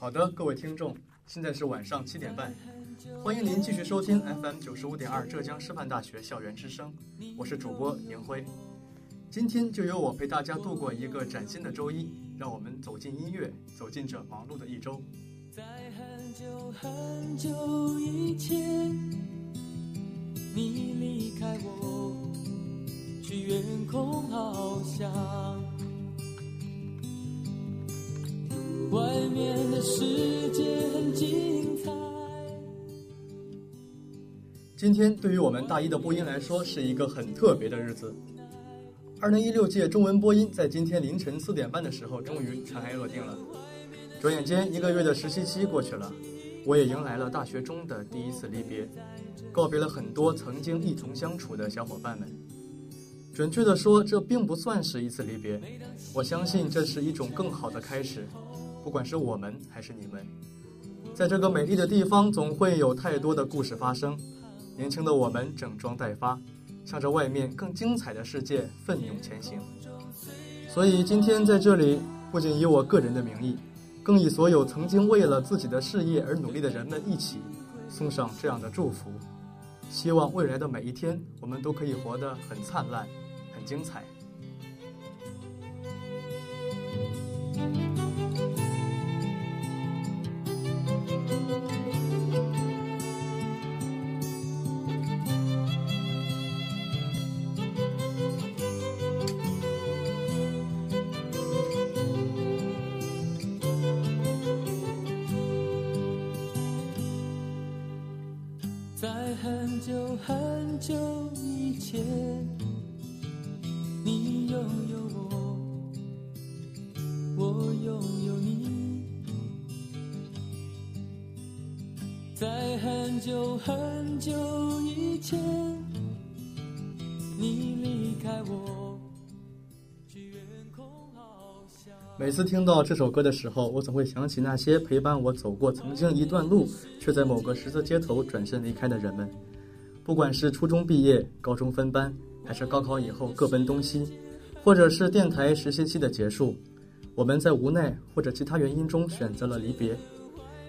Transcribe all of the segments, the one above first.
好的，各位听众，现在是晚上七点半，欢迎您继续收听 FM 九十五点二浙江师范大学校园之声，我是主播宁辉。今天就由我陪大家度过一个崭新的周一，让我们走进音乐，走进这忙碌的一周。在很久很久以前，你离开我，去远空翱翔。外面的世界很精彩。今天对于我们大一的播音来说，是一个很特别的日子。二零一六届中文播音在今天凌晨四点半的时候，终于尘埃落定了。转眼间，一个月的实习期过去了，我也迎来了大学中的第一次离别，告别了很多曾经一同相处的小伙伴们。准确的说，这并不算是一次离别，我相信这是一种更好的开始。不管是我们还是你们，在这个美丽的地方，总会有太多的故事发生。年轻的我们整装待发，向着外面更精彩的世界奋勇前行。所以今天在这里，不仅以我个人的名义，更以所有曾经为了自己的事业而努力的人们一起，送上这样的祝福。希望未来的每一天，我们都可以活得很灿烂，很精彩。很久很久以前，你拥有我，我拥有你。在很久很久以前，你离开我，去远空翱翔。每次听到这首歌的时候，我总会想起那些陪伴我走过曾经一段路，却在某个十字街头转身离开的人们。不管是初中毕业、高中分班，还是高考以后各奔东西，或者是电台实习期的结束，我们在无奈或者其他原因中选择了离别，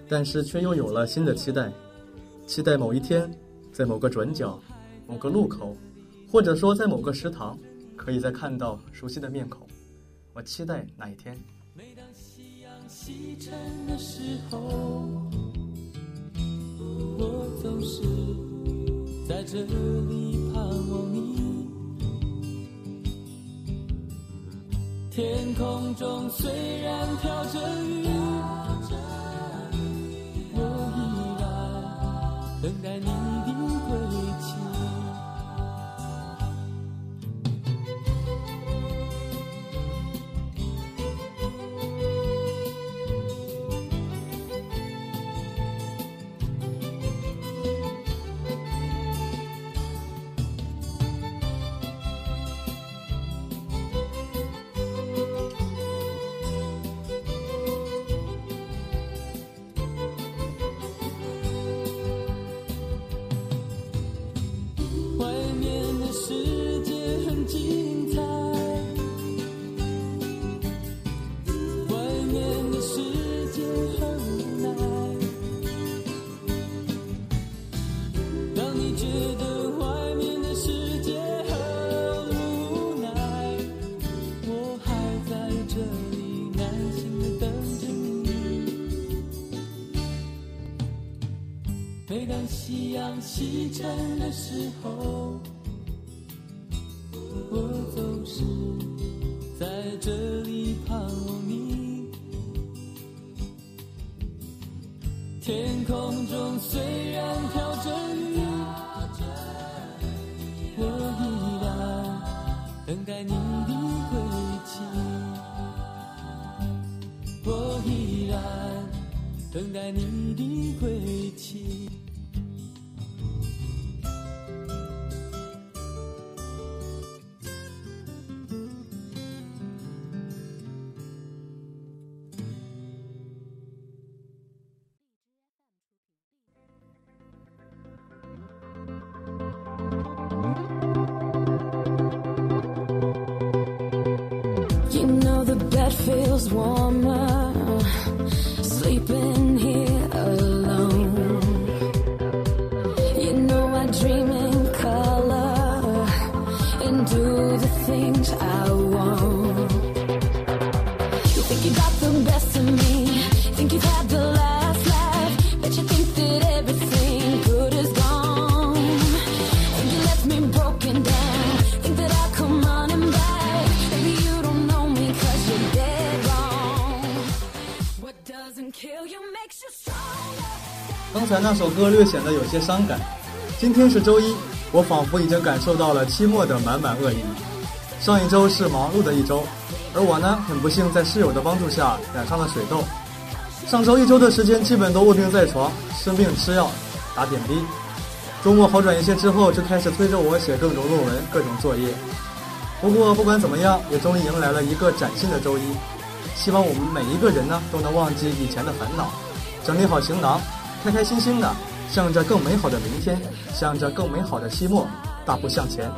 但是却又有了新的期待，期待某一天，在某个转角、某个路口，或者说在某个食堂，可以再看到熟悉的面孔。我期待那一天。每当夕阳西沉的时候，我总是在这里盼望你。天空中虽然飘着雨，我依然等待你西 dream in color and do the things I want. You think you got the best of me, think you've had the last laugh, but you think that everything good is gone. And you left me broken down, think that I'll come running back. Maybe you don't know me cause you're dead wrong. What doesn't kill you makes you stronger. 刚才那首歌略显得有些伤感。 今天是周一，我仿佛已经感受到了期末的满满恶意。上一周是忙碌的一周，而我呢，很不幸在室友的帮助下染上了水痘。上周一周的时间基本都卧病在床，生病吃药，打点滴。周末好转一些之后，就开始催着我写各种论文、各种作业。不过不管怎么样，也终于迎来了一个崭新的周一。希望我们每一个人呢，都能忘记以前的烦恼，整理好行囊，开开心心的向着更美好的明天，向着更美好的期末大步向前。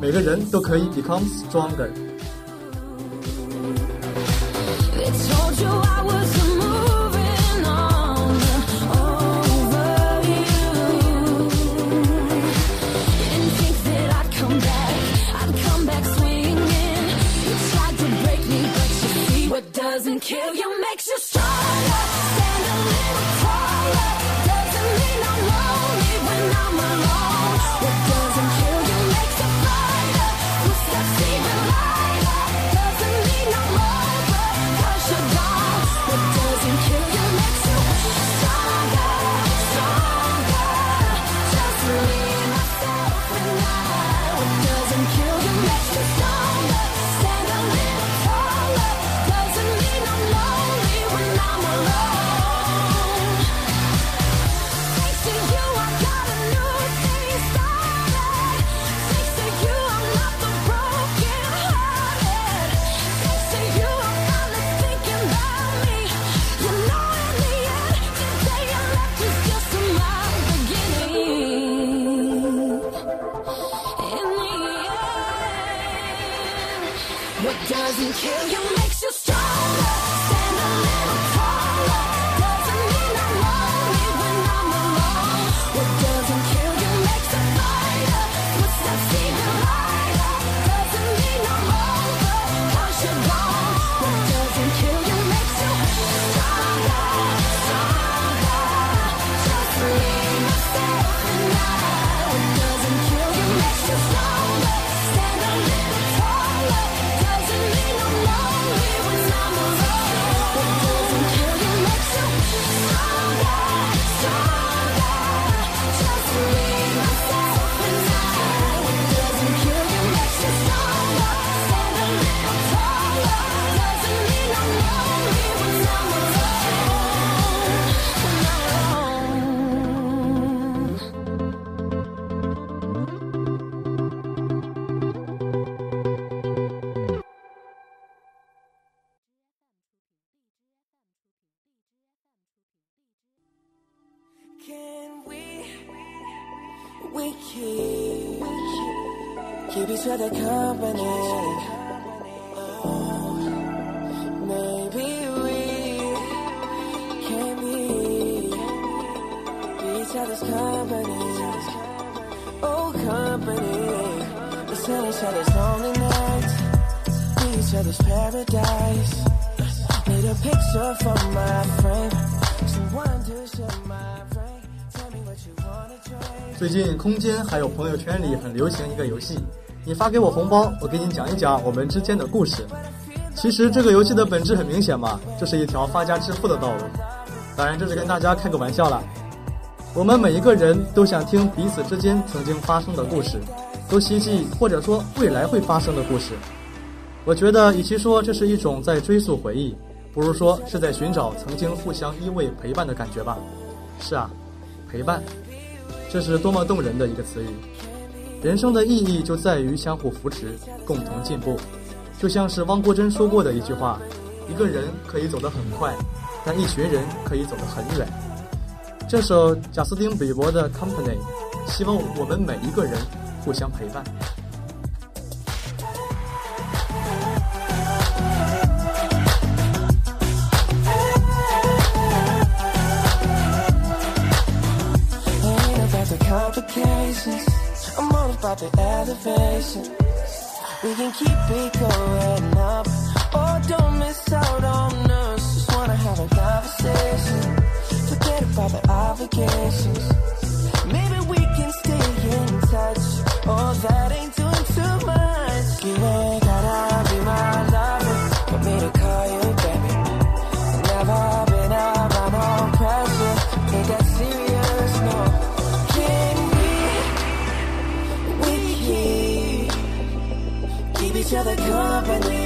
每个人都可以 become stronger。They told you I was moving on keep each other company? Oh, maybe we can be, be each other's company. Oh, company. Let's tell each other's lonely nights, be each other's paradise. Need a picture for my frame, someone to share my brain. Tell me what you wanna trade. 最近空间还有朋友圈里很流行一个游戏， 你发给我红包，我给你讲一讲我们之间的故事。其实这个游戏的本质很明显嘛，这是一条发家致富的道路。当然这是跟大家开个玩笑啦。我们每一个人都想听彼此之间曾经发生的故事，都希冀或者说未来会发生的故事。我觉得，与其说这是一种在追溯回忆，不如说是在寻找曾经互相依偎陪伴的感觉吧。是啊，陪伴，这是多么动人的一个词语。人生的意义就在于相互扶持，共同进步。就像是汪国真说过的一句话，一个人可以走得很快，但一群人可以走得很远。这首贾斯汀比伯的 company，希望我们每一个人互相陪伴。When about the elevation. We can keep it going up. Oh, don't miss out on us. Just wanna have a conversation. Forget about the obligations. Maybe we can stay in touch. Oh, that ain't doing too much. You the company.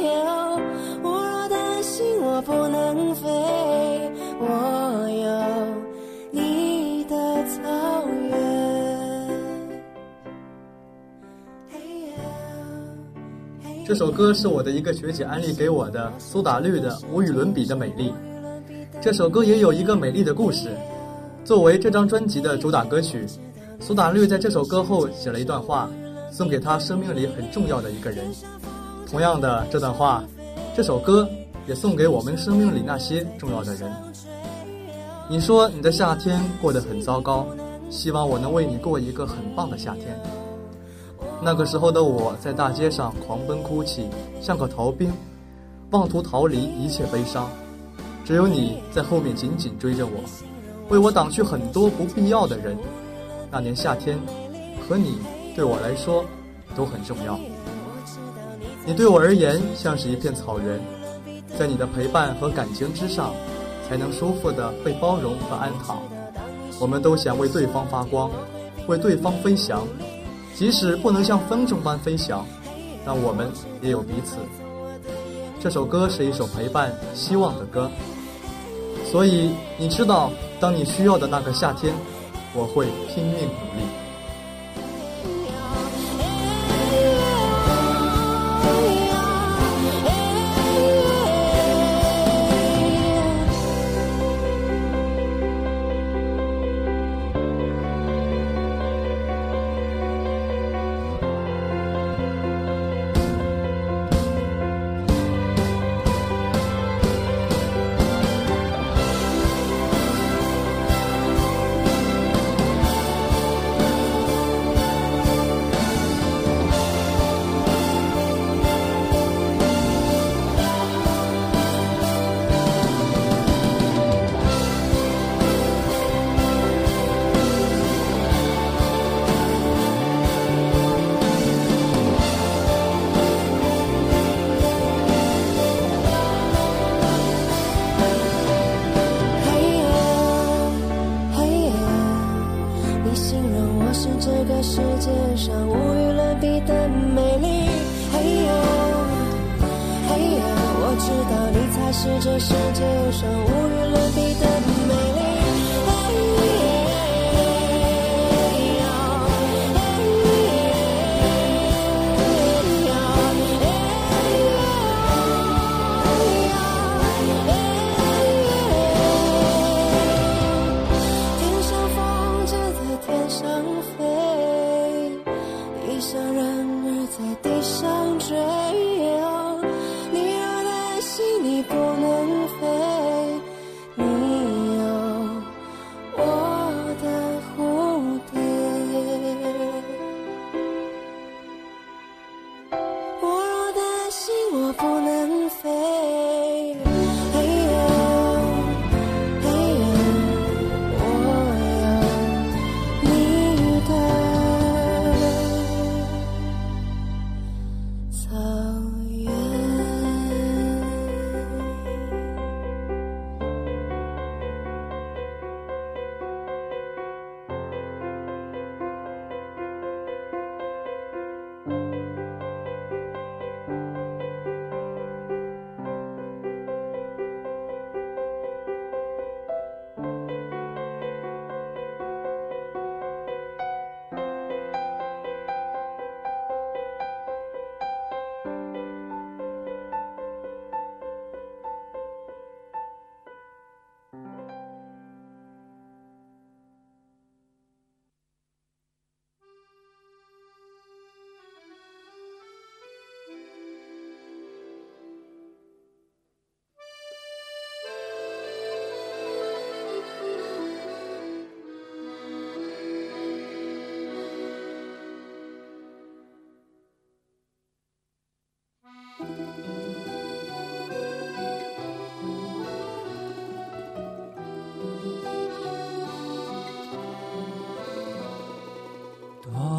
这首歌是我的一个学姐安利给我的，苏打绿的《无与伦比的美丽》。这首歌也有一个美丽的故事。作为这张专辑的主打歌曲，苏打绿在这首歌后写了一段话，送给他生命里很重要的一个人。同样的，这段话，这首歌也送给我们生命里那些重要的人。你说你的夏天过得很糟糕，希望我能为你过一个很棒的夏天。那个时候的我在大街上狂奔哭泣，像个逃兵，妄图逃离一切悲伤。只有你在后面紧紧追着我，为我挡去很多不必要的人。那年夏天，和你对我来说都很重要。你对我而言像是一片草原，在你的陪伴和感情之上，才能舒服地被包容和安躺。我们都想为对方发光，为对方飞翔，即使不能像风筝般飞翔，但我们也有彼此。这首歌是一首陪伴、希望的歌，所以你知道，当你需要的那个夏天，我会拼命努力。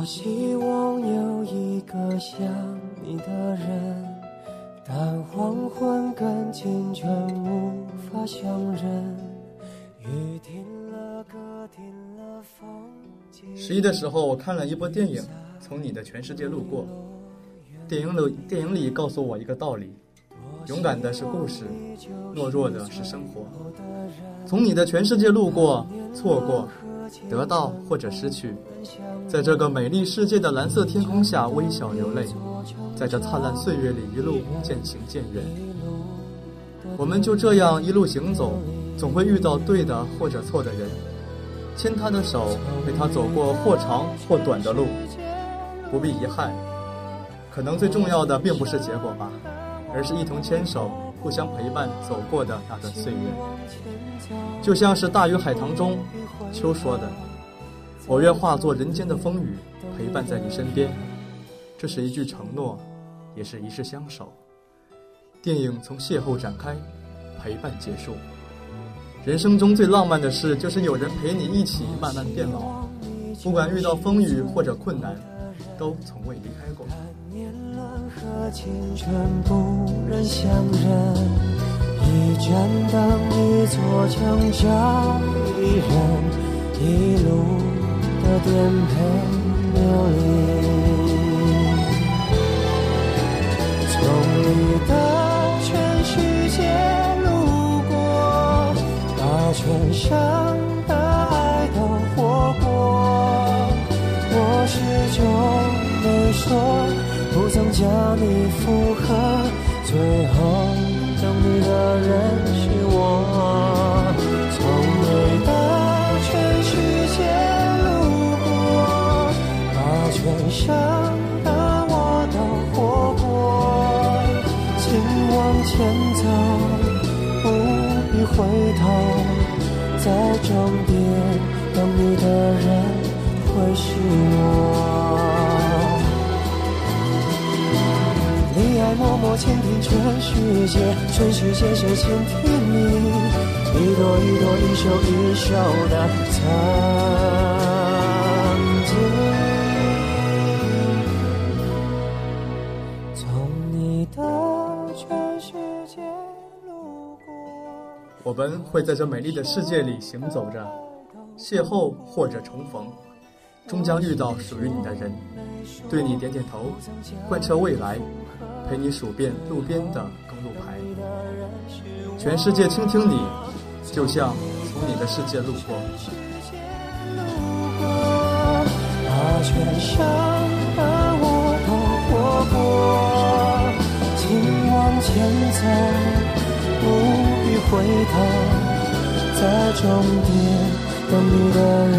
多希望有一个像你的人，但黄昏跟青春无法相认。雨停了，歌停了，风静十一的时候，我看了一部电影《从你的全世界路过》。电影里电影里告诉我一个道理：勇敢的是故事，懦弱的是生活。从你的全世界路过，错过，得到或者失去，在这个美丽世界的蓝色天空下微笑流泪，在这灿烂岁月里一路渐行渐远。我们就这样一路行走，总会遇到对的或者错的人，牵他的手，陪他走过或长或短的路，不必遗憾。可能最重要的并不是结果吧，而是一同牵手、互相陪伴走过的那段岁月。就像是《大鱼海棠》中秋说的：“我愿化作人间的风雨，陪伴在你身边。”这是一句承诺，也是一世相守。电影从邂逅展开，陪伴结束。人生中最浪漫的事，就是有人陪你一起慢慢变老，不管遇到风雨或者困难，都从未离开过。年轮和青春不忍相认，一盏灯，一座城，找一人，一路的颠沛流离。从你的全世界路过，把全生的爱都活过。我始终没说。曾将你附和，最后等你的人是我。从你的全世界路过，把全生的我都活过。请往前走，不必回头，在终点等你的人会是我。默默倾听全世界，全世界谁倾听你？一朵一朵，一首一首的曾经。从你的全世界路过。我们会在这美丽的世界里行走着，邂逅或者重逢，终将遇到属于你的人，对你点点头，贯彻未来，陪你数遍路边的公路牌。全世界倾听你，就像从你的世界路过。把全伤的我都活过，请往前走，不必回头。在终点等你的人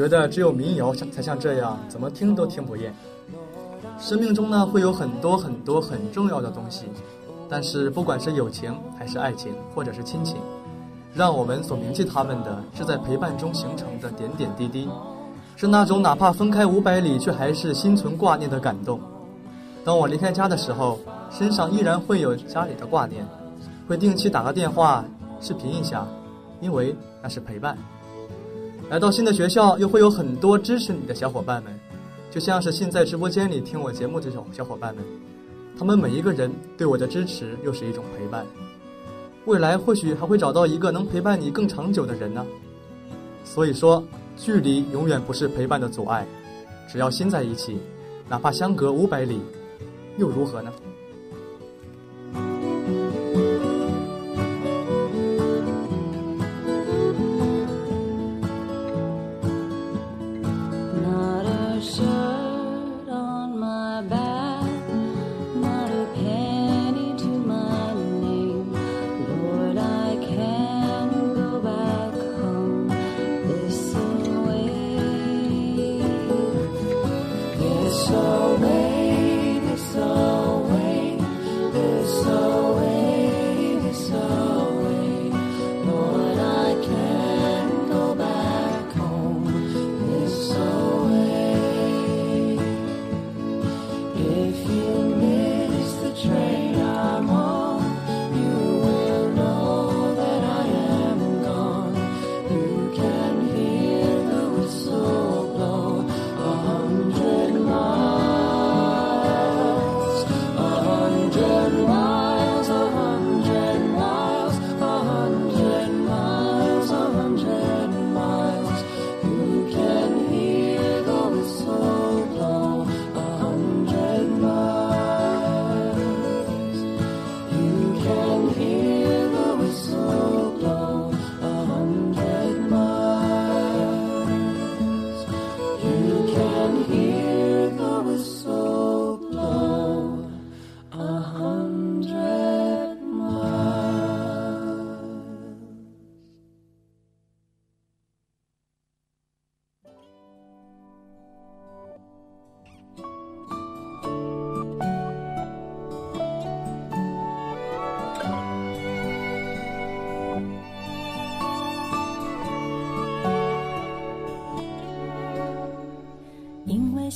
觉得只有民谣才像这样，怎么听都听不厌。生命中呢，会有很多很多很重要的东西，但是不管是友情还是爱情，或者是亲情，让我们所铭记他们的是在陪伴中形成的点点滴滴，是那种哪怕分开五百里，却还是心存挂念的感动。当我离开家的时候，身上依然会有家里的挂念，会定期打个电话视频一下，因为那是陪伴。来到新的学校，又会有很多支持你的小伙伴们，就像是现在直播间里听我节目这种小伙伴们，他们每一个人对我的支持又是一种陪伴。未来或许还会找到一个能陪伴你更长久的人呢。所以说，距离永远不是陪伴的阻碍，只要心在一起，哪怕相隔五百里，又如何呢？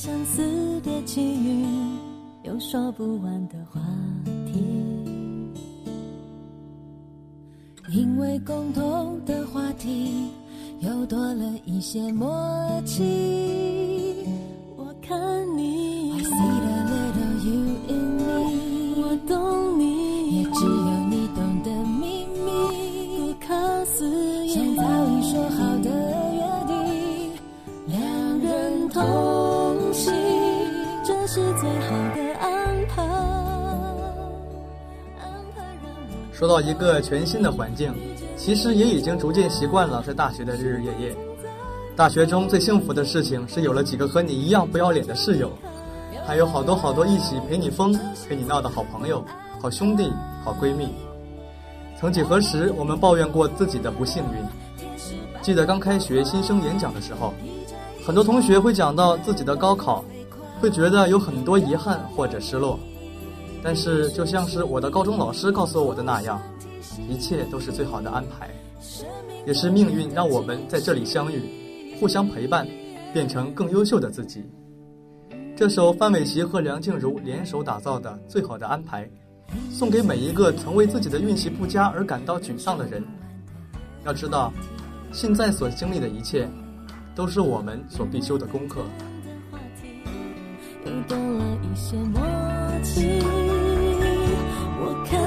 相似的际遇，有说不完的话题；因为共同的话题，又多了一些默契。说到一个全新的环境，其实也已经逐渐习惯了在大学的日日夜夜。大学中最幸福的事情是有了几个和你一样不要脸的室友，还有好多好多一起陪你疯、陪你闹的好朋友、好兄弟、好闺蜜。曾几何时，我们抱怨过自己的不幸运。记得刚开学新生演讲的时候，很多同学会讲到自己的高考，会觉得有很多遗憾或者失落。但是，就像是我的高中老师告诉我的那样，一切都是最好的安排，也是命运让我们在这里相遇，互相陪伴，变成更优秀的自己。这首范玮琪和梁静茹联手打造的《最好的安排》，送给每一个曾为自己的运气不佳而感到沮丧的人。要知道，现在所经历的一切，都是我们所必修的功课。又多了一些默契。我看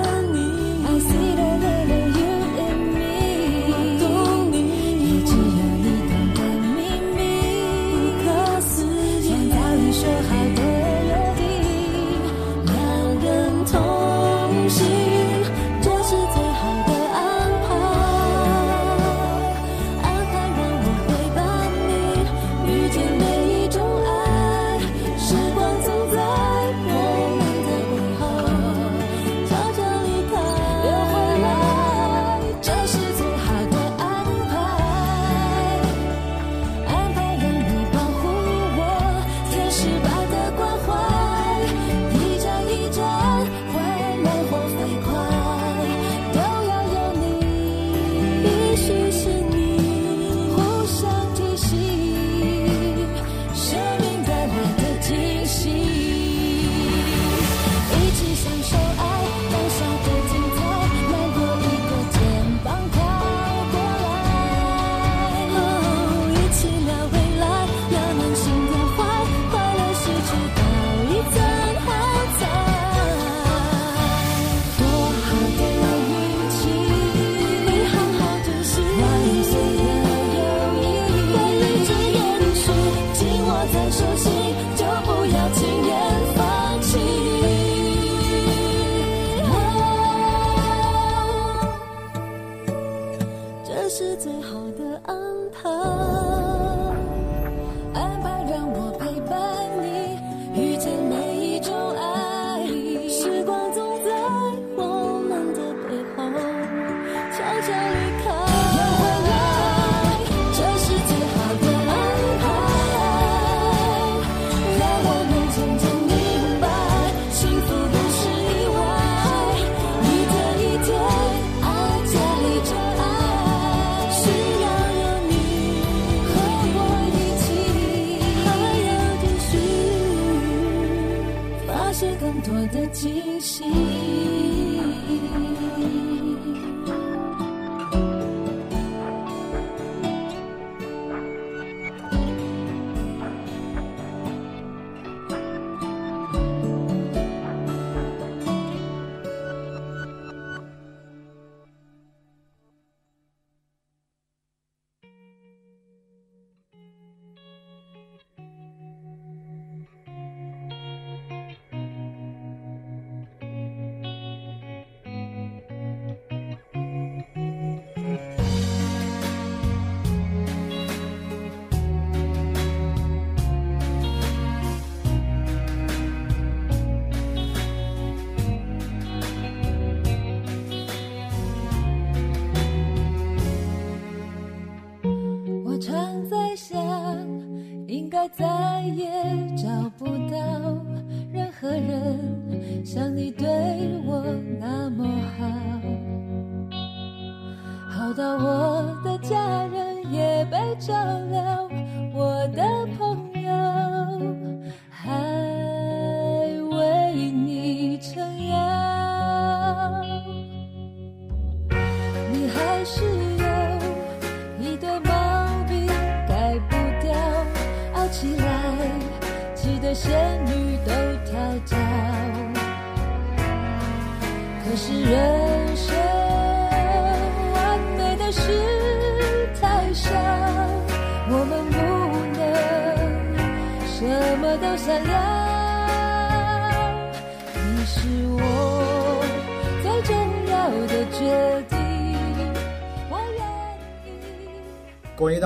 的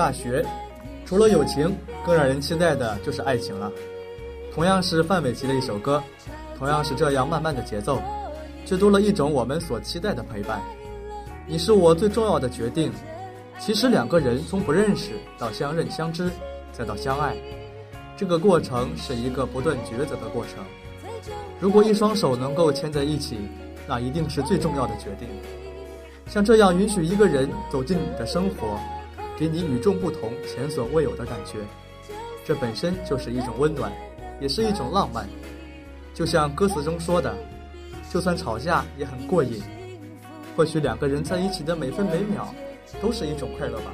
大学，除了友情，更让人期待的就是爱情了。同样是范玮琪的一首歌，同样是这样慢慢的节奏，却多了一种我们所期待的陪伴。你是我最重要的决定。其实两个人从不认识到相认相知，再到相爱，这个过程是一个不断抉择的过程。如果一双手能够牵在一起，那一定是最重要的决定。像这样允许一个人走进你的生活，给你与众不同、前所未有的感觉，这本身就是一种温暖。也是一种浪漫，就像歌词中说的，就算吵架也很过瘾。或许两个人在一起的每分每秒，都是一种快乐吧。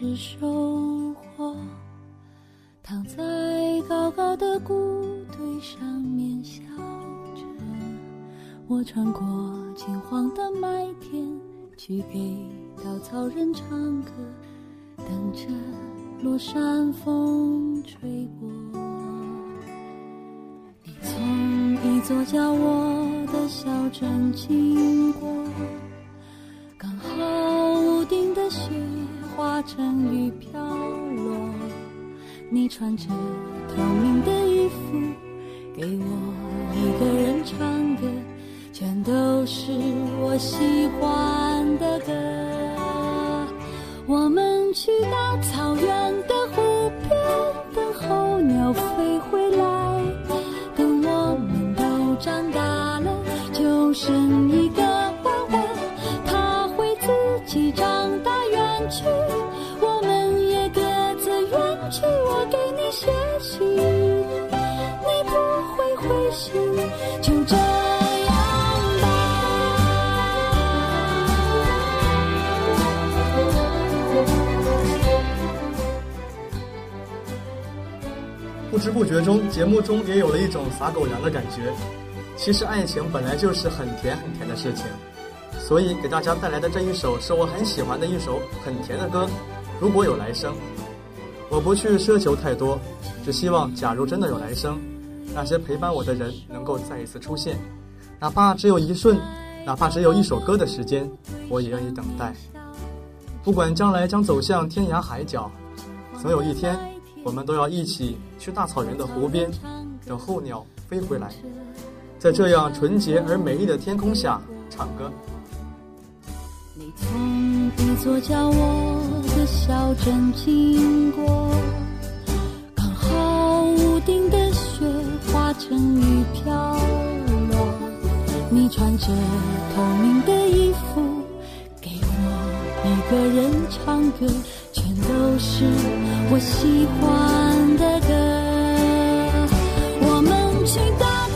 是收获，躺在高高的谷堆上面笑着。我穿过金黄的麦田，去给稻草人唱歌，等着落山风吹过。你从一座叫我的小镇经过。穿着透明的衣服，给我一个人唱歌，全都是我喜欢。不知不觉中，节目中也有了一种撒狗粮的感觉。其实爱情本来就是很甜很甜的事情，所以给大家带来的这一首是我很喜欢的一首很甜的歌。如果有来生，我不去奢求太多，只希望假如真的有来生，那些陪伴我的人能够再一次出现，哪怕只有一瞬，哪怕只有一首歌的时间，我也愿意等待。不管将来将走向天涯海角，总有一天，我们都要一起去大草原的湖边，等候鸟飞回来，在这样纯洁而美丽的天空下唱歌。你从一座叫我的小镇经过，刚好屋顶的雪化成雨飘落。你穿着透明的衣服，给我一个人唱歌，都是我喜欢的歌。我们去大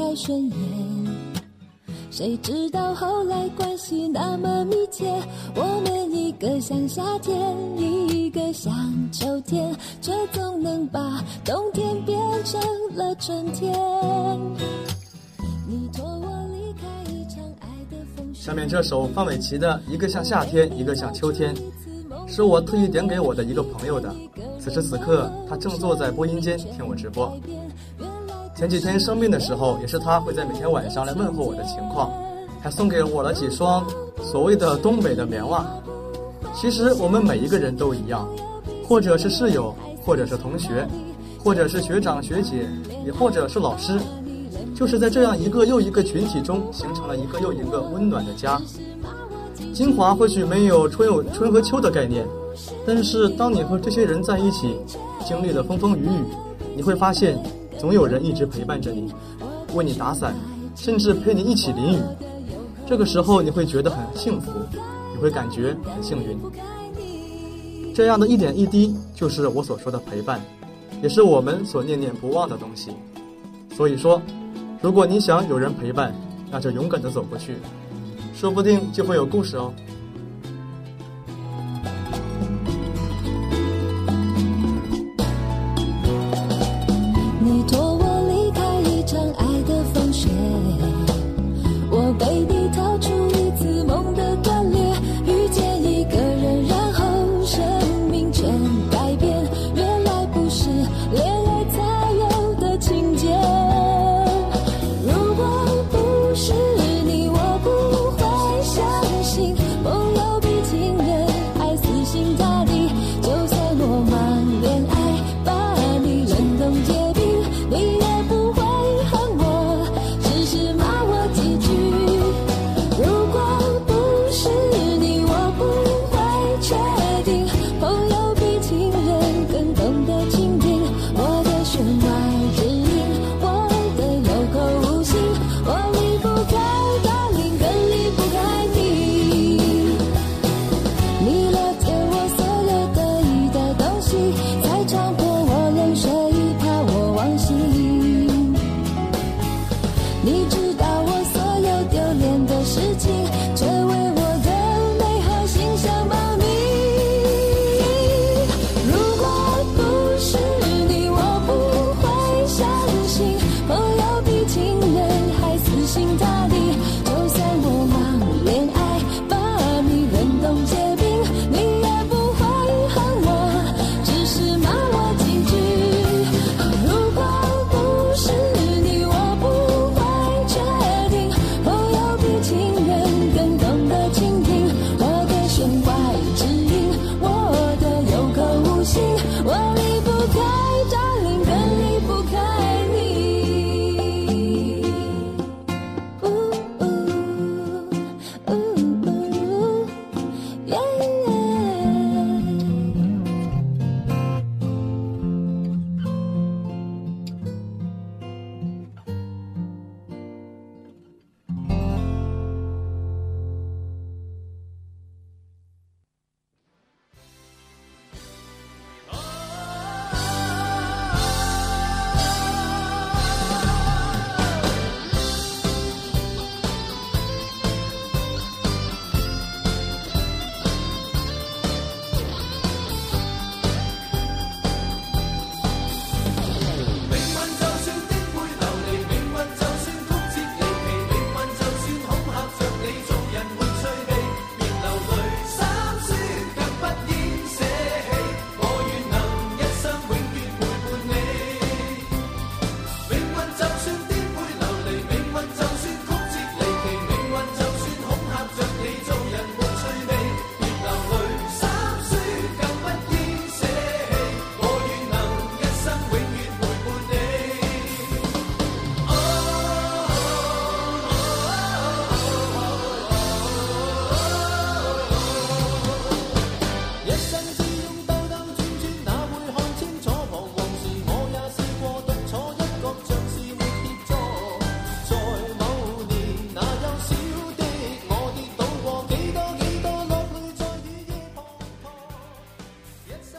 太顺眼，谁知道后来关系那么密切，我们一个像夏天，一个像秋天，却总能把冬天变成了春天。你托我离开一场爱的风雪。下面这首范玮琪的《一个像夏天，一个像秋天》，是我特意点给我的一个朋友的。此时此刻，他正坐在播音间听我直播。前几天生病的时候，也是他会在每天晚上来问候我的情况，还送给我了几双所谓的东北的棉袜。其实我们每一个人都一样，或者是室友，或者是同学，或者是学长学姐，也或者是老师，就是在这样一个又一个群体中，形成了一个又一个温暖的家。金华或许没有春有春和秋的概念，但是当你和这些人在一起，经历了风风雨雨，你会发现，总有人一直陪伴着你，为你打伞，甚至陪你一起淋雨。这个时候你会觉得很幸福，你会感觉很幸运。这样的一点一滴，就是我所说的陪伴，也是我们所念念不忘的东西。所以说，如果你想有人陪伴，那就勇敢的走过去，说不定就会有故事哦。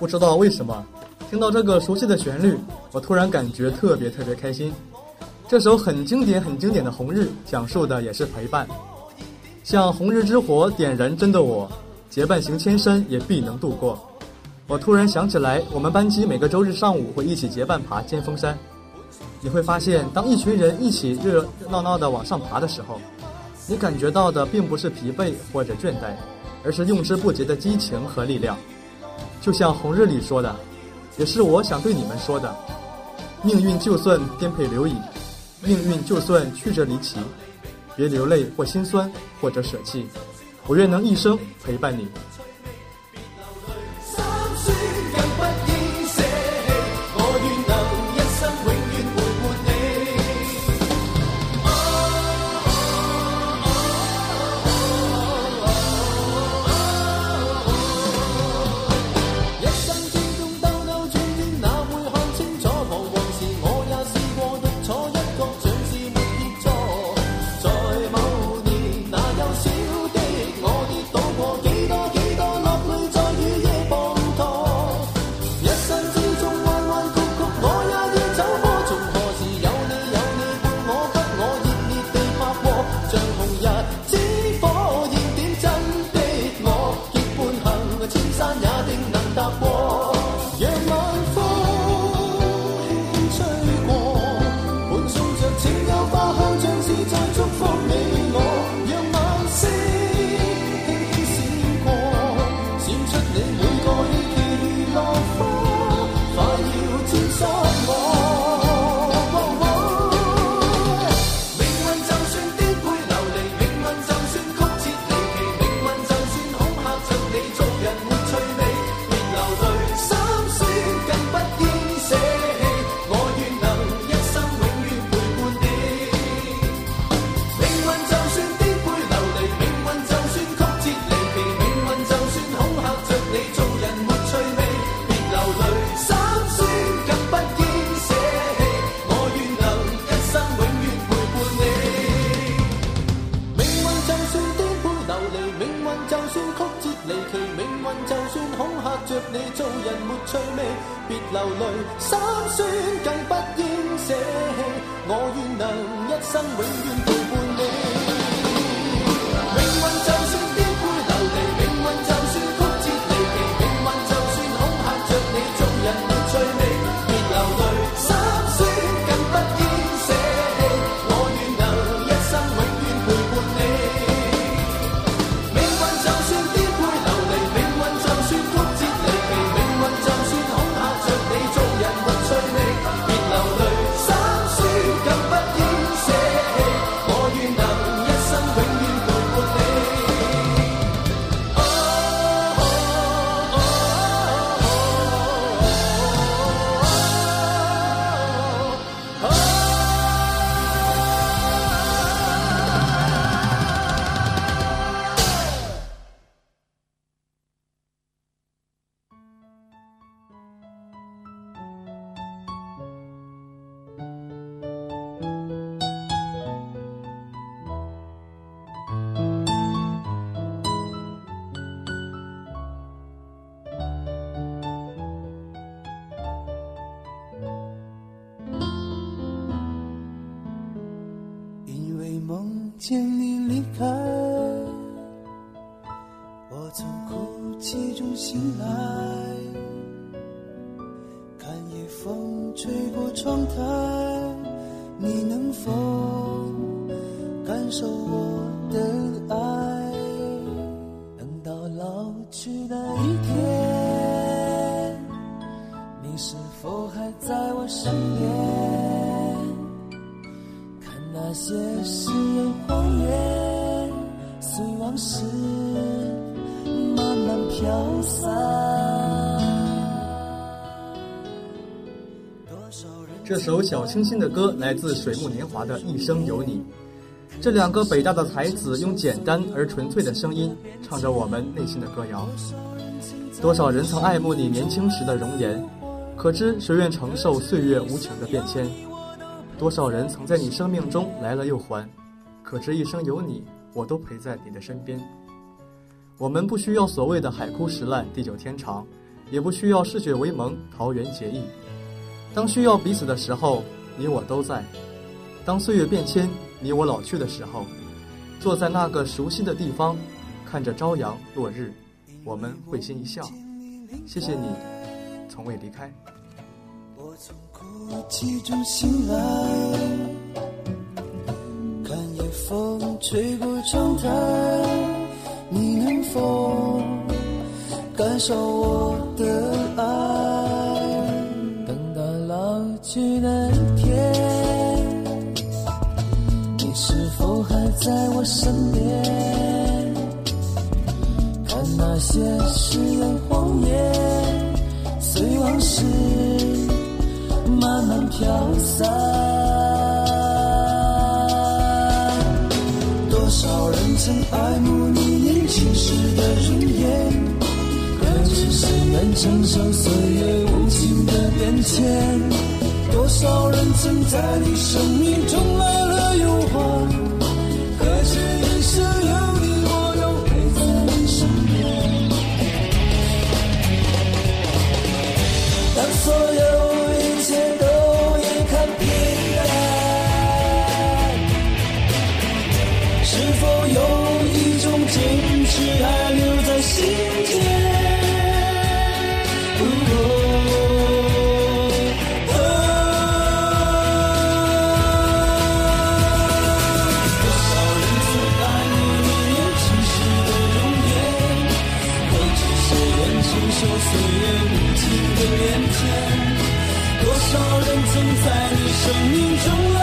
不知道为什么，听到这个熟悉的旋律，我突然感觉特别特别开心。这首很经典、很经典的《红日》，讲述的也是陪伴，像红日之火点燃真的我，结伴行千山也必能度过。我突然想起来，我们班级每个周日上午会一起结伴爬尖峰山。你会发现，当一群人一起热热闹闹地往上爬的时候，你感觉到的并不是疲惫或者倦怠，而是用之不竭的激情和力量。就像《红日》里说的，也是我想对你们说的：命运就算颠沛流离，命运就算曲折离奇，别流泪或心酸或者舍弃，我愿能一生陪伴你。见你离开，我从哭泣中醒来，看夜风吹过窗台，你能否感受我这首小清新的歌来自水木年华的《一生有你》。这两个北大的才子用简单而纯粹的声音，唱着我们内心的歌谣。多少人曾爱慕你年轻时的容颜，可知谁愿承受岁月无情的变迁？多少人曾在你生命中来了又还，可知一生有你，我都陪在你的身边。我们不需要所谓的海枯石烂、地久天长，也不需要嗜血为盟、桃园结义。当需要彼此的时候，你我都在；当岁月变迁，你我老去的时候，坐在那个熟悉的地方，看着朝阳落日，我们会心一笑。谢谢你，从未离开。我从哭泣中醒来，看夜风吹过窗台，你能否感受我的爱？去那一天，你是否还在我身边？看那些誓言谎言，随往事。慢慢飘散。多少人曾爱慕你年轻时的容颜，可知谁能承受岁月无情的变迁？多少人曾在你生命中来了又还，生命中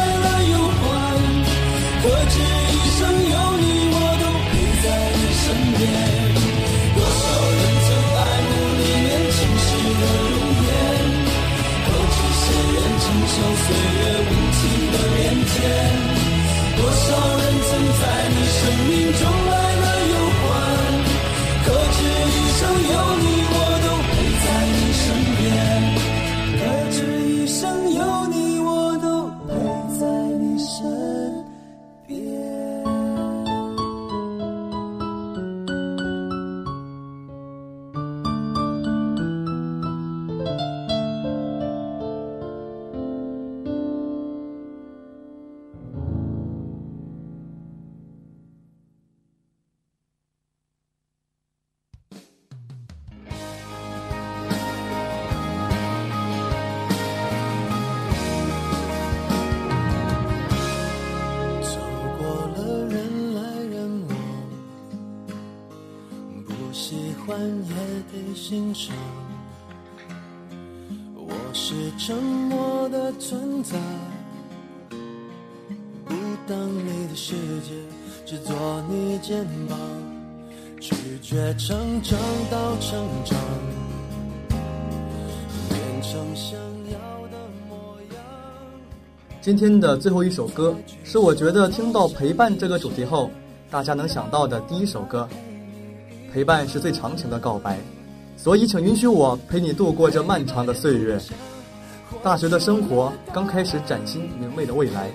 肩膀，拒绝成长到成长，变成想要的模样。今天的最后一首歌是我觉得听到陪伴这个主题后，大家能想到的第一首歌。陪伴是最长情的告白，所以请允许我陪你度过这漫长的岁月。大学的生活刚开始崭新明媚的未来，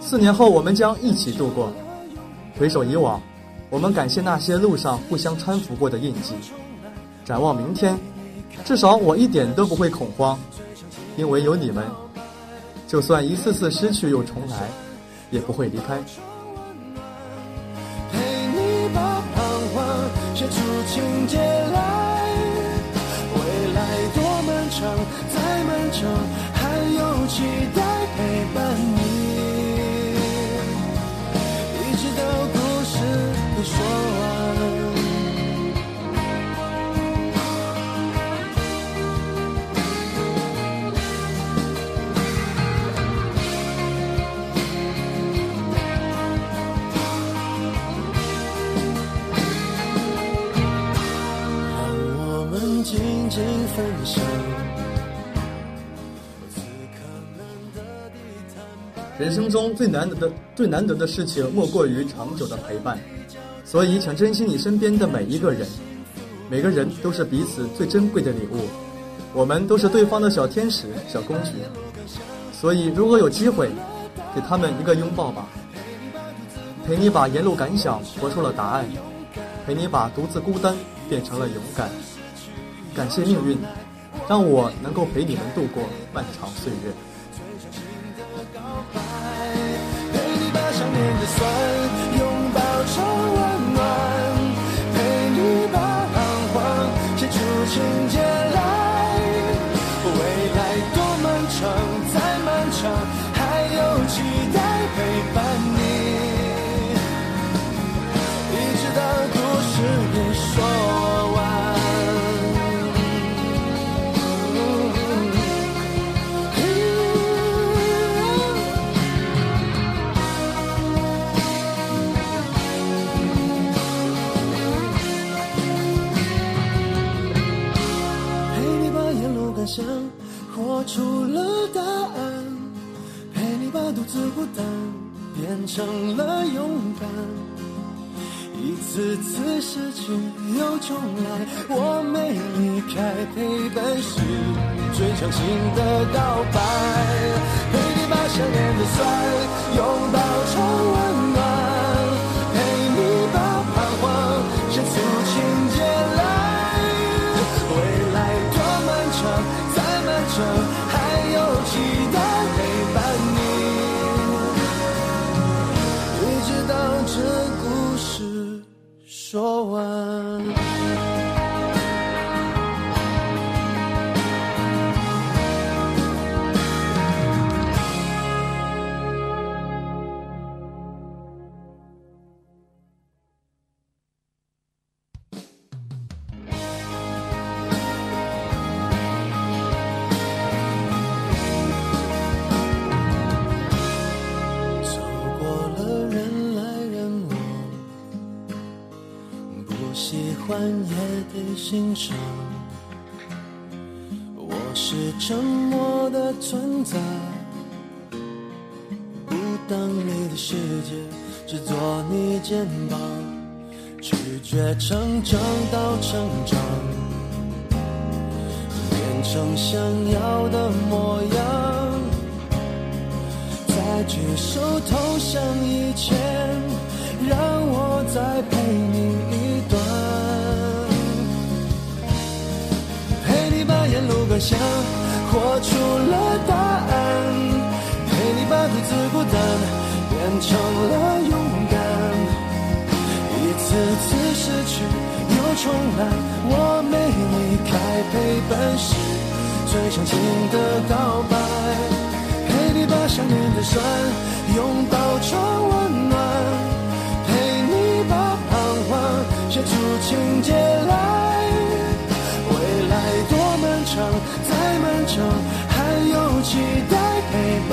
四年后我们将一起度过。回首以往，我们感谢那些路上互相搀扶过的印记。展望明天，至少我一点都不会恐慌，因为有你们。就算一次次失去又重来，也不会离开。陪你把彷徨写出情节来，未来多漫长，再漫长，还有期待人生中最难得的、最难得的事情，莫过于长久的陪伴。所以，请珍惜你身边的每一个人，每个人都是彼此最珍贵的礼物。我们都是对方的小天使、小公举。所以，如果有机会，给他们一个拥抱吧，陪你把沿路感想活出了答案，陪你把独自孤单变成了勇敢。感谢命运，让我能够陪你们度过漫长岁月。算拥抱成温暖陪你把彷徨写出情节成了勇敢。一次次失去又重来，我没离开，陪伴是最长情的告白。陪你把想念的酸拥抱举手投降以前，让我再陪你一段，陪你把沿路感想活出了答案，陪你把独自孤单变成了勇敢。一次次失去又重来，我没离开，陪伴是最长情的告白。想念的酸拥抱成温暖，陪你把彷徨写出情节来。未来多漫长，再漫长，还有期待陪伴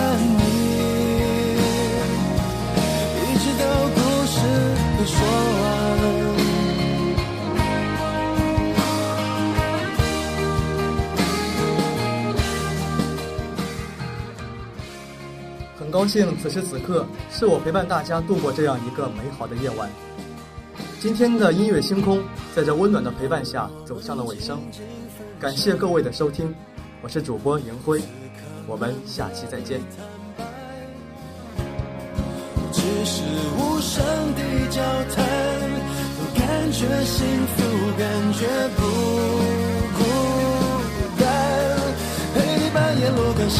高兴此时此刻是我陪伴大家度过这样一个美好的夜晚。今天的音乐星空在这温暖的陪伴下走向了尾声，感谢各位的收听，我是主播银辉，我们下期再见。只是无声的交谈，感觉幸福，感觉不孤单。陪你把沿路感想